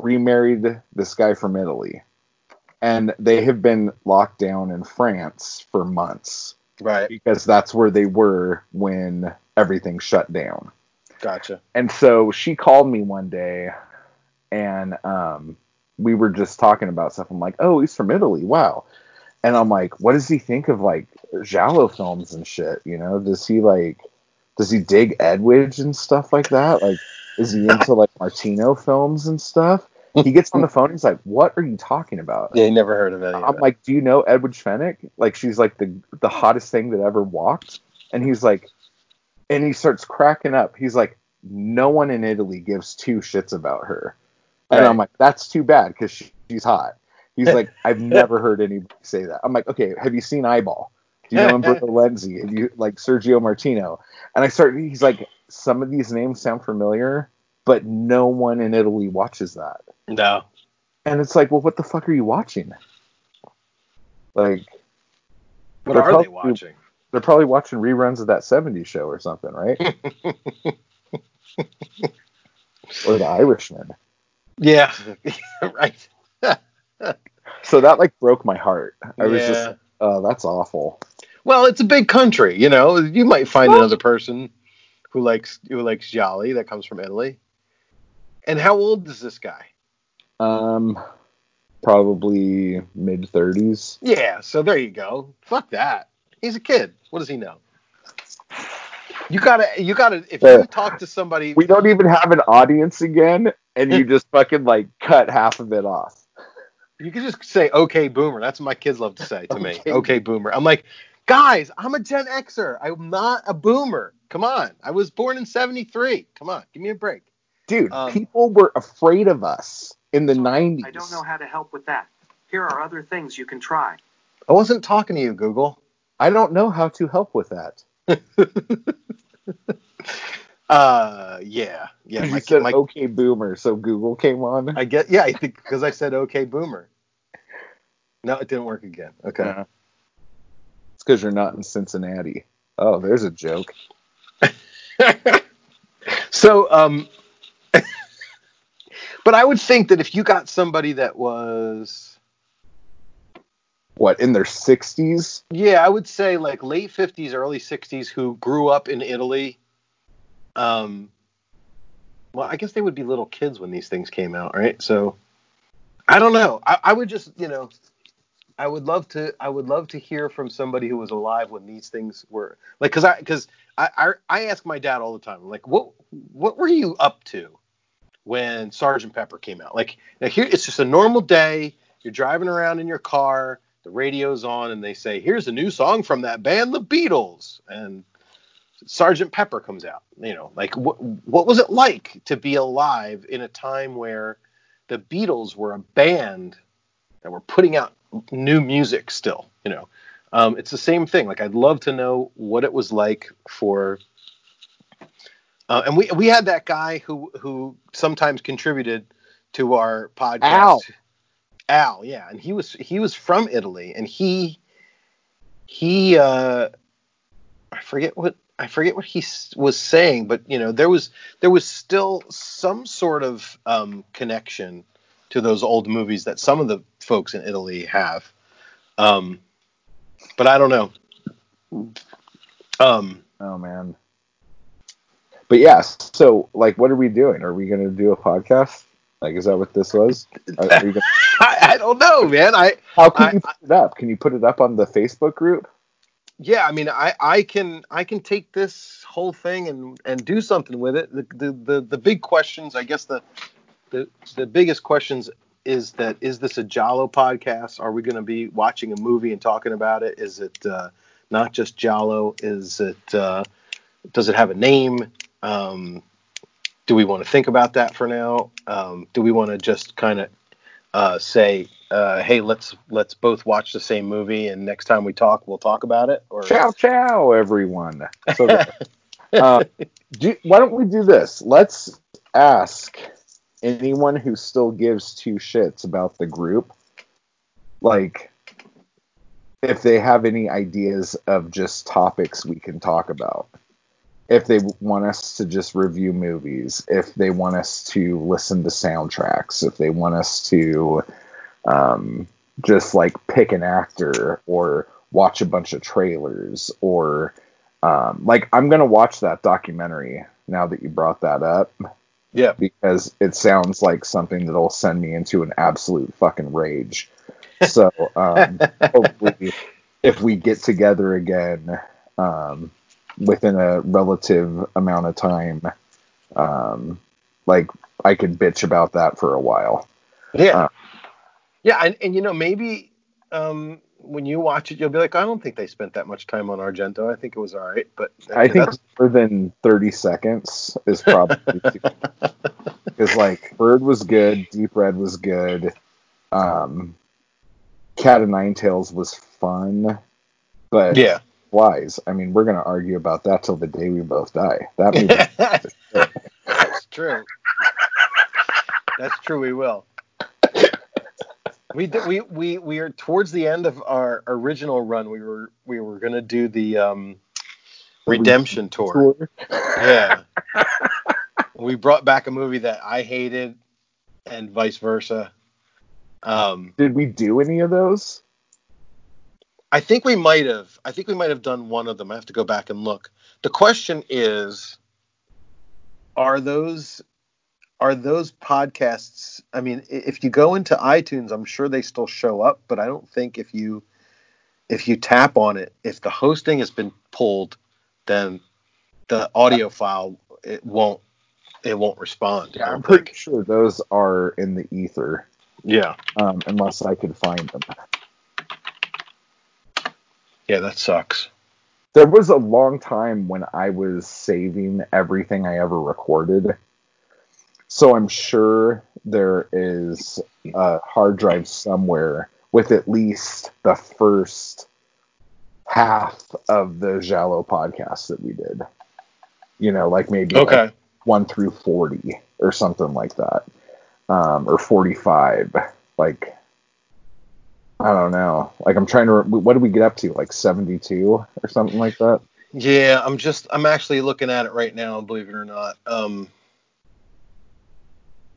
remarried this guy from Italy, and they have been locked down in France for months Right. because that's where they were when everything shut down. Gotcha. And so she called me one day and um, we were just talking about stuff. I'm like, oh, he's from Italy. Wow. And I'm like, what does he think of like Giallo films and shit? You know, does he like, does he dig Edwige and stuff like that? Like, is he into like Martino films and stuff? He gets on the phone. He's like, what are you talking about? Yeah, you never heard of it. I'm like, do you know Edwige Fenech? Like, she's like the the hottest thing that ever walked. And he's like, and he starts cracking up. He's like, no one in Italy gives two shits about her. And Right. I'm like, that's too bad because she, she's hot. He's [LAUGHS] like, I've never heard anybody say that. I'm like, okay, have you seen Eyeball? Do you know [LAUGHS] Umberto Lenzi? Have you like Sergio Martino? And I start. He's like, some of these names sound familiar, but no one in Italy watches that. no. And it's like, well, what the fuck are you watching? Like, What are they watching? They're probably watching reruns of that 70s show or something, right? [LAUGHS] or The Irishman. Yeah. [LAUGHS] right. [LAUGHS] So that like broke my heart. I was just, oh, that's awful. Well, it's a big country, you know. You might find another person who likes who likes Giallo that comes from Italy. And how old is this guy? Um, probably mid 30s. Yeah, so there you go. Fuck that. He's a kid. What does he know? You gotta, you gotta. If Yeah. you talk to somebody, We don't even have an audience again, and you [LAUGHS] just fucking like cut half of it off. you can just say "Okay, Boomer." That's what my kids love to say to me. Okay. Okay, Boomer. I'm like, guys, I'm a Gen Xer. I'm not a Boomer. Come on. I was born in '73. Come on, give me a break. Dude, Um, people were afraid of us in the 90s. I don't know how to help with that. Here are other things you can try. I wasn't talking to you, Google. I don't know how to help with that. [LAUGHS] Uh, yeah, yeah. you My, said my, okay boomer, so Google came on. I get, yeah. I think because I said "Okay, Boomer." No, it didn't work again. Okay. Yeah. It's because you're not in Cincinnati. Oh, there's a joke. [LAUGHS] so, um, [LAUGHS] but I would think that if you got somebody that was, What, in their 60s? yeah, I would say like late 50s, early 60s, who grew up in Italy, um, well, I guess they would be little kids when these things came out, right? So, I don't know. I, I would just, you know, I would love to. I would love to hear from somebody who was alive when these things were like, because I, because I, I, I ask my dad all the time, like, what, what were you up to when Sergeant Pepper came out? Like, now here, it's just a normal day. You're driving around in your car, the radio's on, and they say, "Here's a new song from that band, the Beatles," and Sergeant Pepper comes out. You know, like, what, what was it like to be alive in a time where the Beatles were a band that were putting out new music still, you know. Um, it's the same thing. Like I'd love to know what it was like for uh, and we we had that guy who who sometimes contributed to our podcast. Al. Al, yeah, and he was he was from Italy and he he uh I forget what I forget what he was saying, but you know, there was there was still some sort of um, connection to those old movies that some of the folks in Italy have. Um, but I don't know. Um, Oh, man. But yes, so, like, what are we doing? Are we going to do a podcast? Like, is that what this was? Are, are gonna, [LAUGHS] [LAUGHS] I, I don't know, man. I how can I- you put it up? Can you put it up on the Facebook group? yeah, I mean, I, I can I can take this whole thing and, and do something with it. The, the the the big questions, I guess the the the biggest questions is that is this a Giallo podcast? Are we going to be watching a movie and talking about it? Is it uh, not just Giallo? Is it uh, does it have a name? Um, do we want to think about that for now? Um, do we want to just kind of uh, say, uh, hey, let's let's both watch the same movie, and next time we talk, we'll talk about it? Or Ciao, ciao, everyone. So, [LAUGHS] uh, do, why don't we do this? Let's ask anyone who still gives two shits about the group, like if they have any ideas of just topics we can talk about. If they want us to just review movies, if they want us to listen to soundtracks, if they want us to um, just like pick an actor or watch a bunch of trailers or um, like I'm gonna watch that documentary now that you brought that up Yeah. because it sounds like something that'll send me into an absolute fucking rage. So um, [LAUGHS] hopefully, if we get together again um, within a relative amount of time, um, like I could bitch about that for a while. Yeah. Uh, yeah, and, and you know, maybe um, when you watch it, you'll be like, I don't think they spent that much time on Argento. I think it was all right, but I think more than 30 seconds is probably [LAUGHS] because like Bird was good, Deep Red was good, um, Cat of Nine Tails was fun, but yeah. Wise. I mean, we're gonna argue about that till the day we both die. That movie, [LAUGHS] That's true. That's true. We will. We did, we we we are towards the end of our original run. We were we were gonna do the um, redemption tour. Yeah. we brought back a movie that I hated, and vice versa. Um, Did we do any of those? I think we might have. I think we might have done one of them. I have to go back and look. The question is, are those are those podcasts? I mean, if you go into iTunes, I'm sure they still show up, but I don't think if you if you tap on it, if the hosting has been pulled, then the audio file it won't it won't respond. Yeah, I'm pretty sure those are in the ether, Yeah, um, unless I could find them. Yeah, that sucks. There was a long time when I was saving everything I ever recorded. So I'm sure there is a hard drive somewhere with at least the first half of the Giallo podcast that we did. You know, like maybe like Okay. 1 through 40 or something like that. Um, or 45. Like, I don't know. Like, I'm trying to. What did we get up to? Like 72 or something like that? Yeah, I'm just I'm actually looking at it right now, believe it or not. Um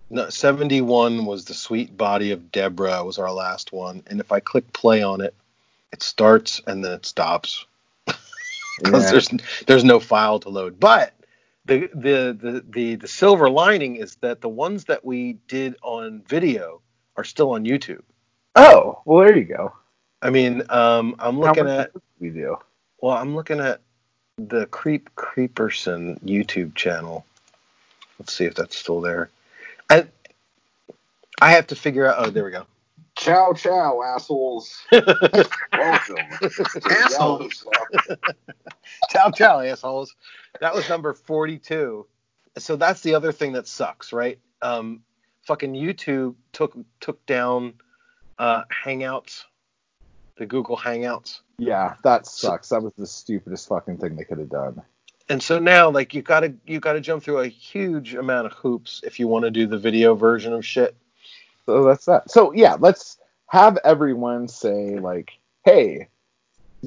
no, 71 was the sweet body of Deborah was our last one, and if I click play on it, it starts and then it stops [LAUGHS] because Yeah. there's there's no file to load. But the, the the the the silver lining is that the ones that we did on video are still on YouTube. Oh, well, there you go. I mean, um, I'm looking at we do? Well, I'm looking at the Creep Creeperson YouTube channel. Let's see if that's still there. And I have to figure out. Oh, there we go. Chow chow, assholes. [LAUGHS] Welcome. Assholes. [LAUGHS] chow ciao, assholes. That was number 42. So that's the other thing that sucks, right? Um, fucking YouTube took took down uh, Hangouts, the Google Hangouts. Yeah, that sucks. That was the stupidest fucking thing they could have done. and so now like you gotta you gotta jump through a huge amount of hoops if you want to do the video version of shit So that's that. So yeah, let's have everyone say like, "Hey,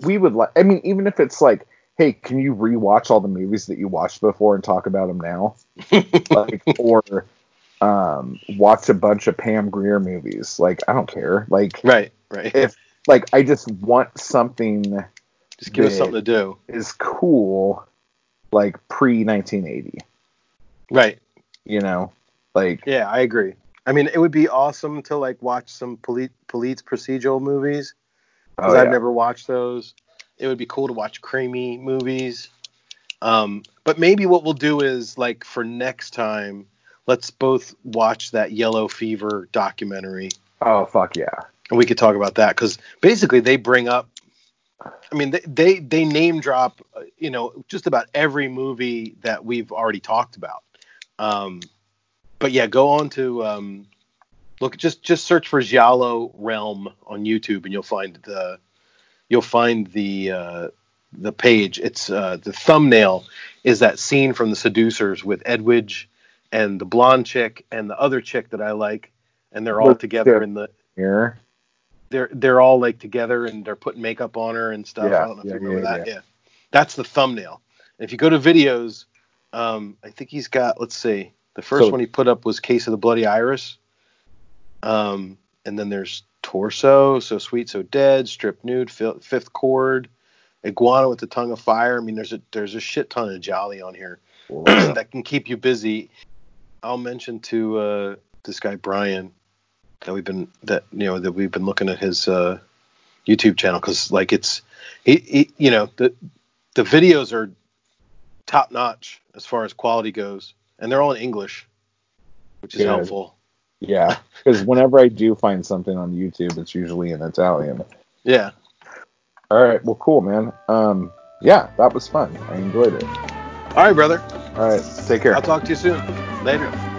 we would like." I mean, even if it's like, "Hey, can you rewatch all the movies that you watched before and talk about them now?" [LAUGHS] like, or um, watch a bunch of Pam Grier movies. Like, I don't care. Like, right right. if like I just want something just give us something to do. is cool, like pre 1980. right. You know, like yeah i agree. I mean it would be awesome to like watch some police police procedural movies because oh, i've never watched those. It would be cool to watch creamy movies. Um but maybe what we'll do is like for next time let's both watch that yellow fever documentary. Oh fuck yeah. and we could talk about that because basically they bring up i mean they, they they name drop uh, you know just about every movie that we've already talked about. Um but yeah go on to um look just just search for giallo realm on youtube and you'll find the you'll find the uh the page. It's uh the thumbnail is that scene from the seducers with edwige and the blonde chick and the other chick that I like, and they're all together yeah. in the Here. they're they're all like together and they're putting makeup on her and stuff. Yeah, I don't know if yeah, you remember that. Yeah. That's the thumbnail. If you go to videos, um, I think he's got. Let's see. The first So- one he put up was Case of the Bloody Iris. Um, and then there's Torso, So Sweet, So Dead, Strip Nude, Fi- Fifth Chord, Iguana with the Tongue of Fire. I mean, there's a there's a shit ton of giallo on here [CLEARS THROAT] that can keep you busy. I'll mention to uh, this guy Brian that we've been that you know that we've been looking at his uh, YouTube channel because like it's he, he you know the the videos are top notch as far as quality goes and they're all in English, which is Good. helpful. Yeah, because whenever I do find something on YouTube, it's usually in Italian. Yeah. All right, well, cool, man. Um, yeah, that was fun. I enjoyed it. All right, brother. All right, take care. I'll talk to you soon. Later.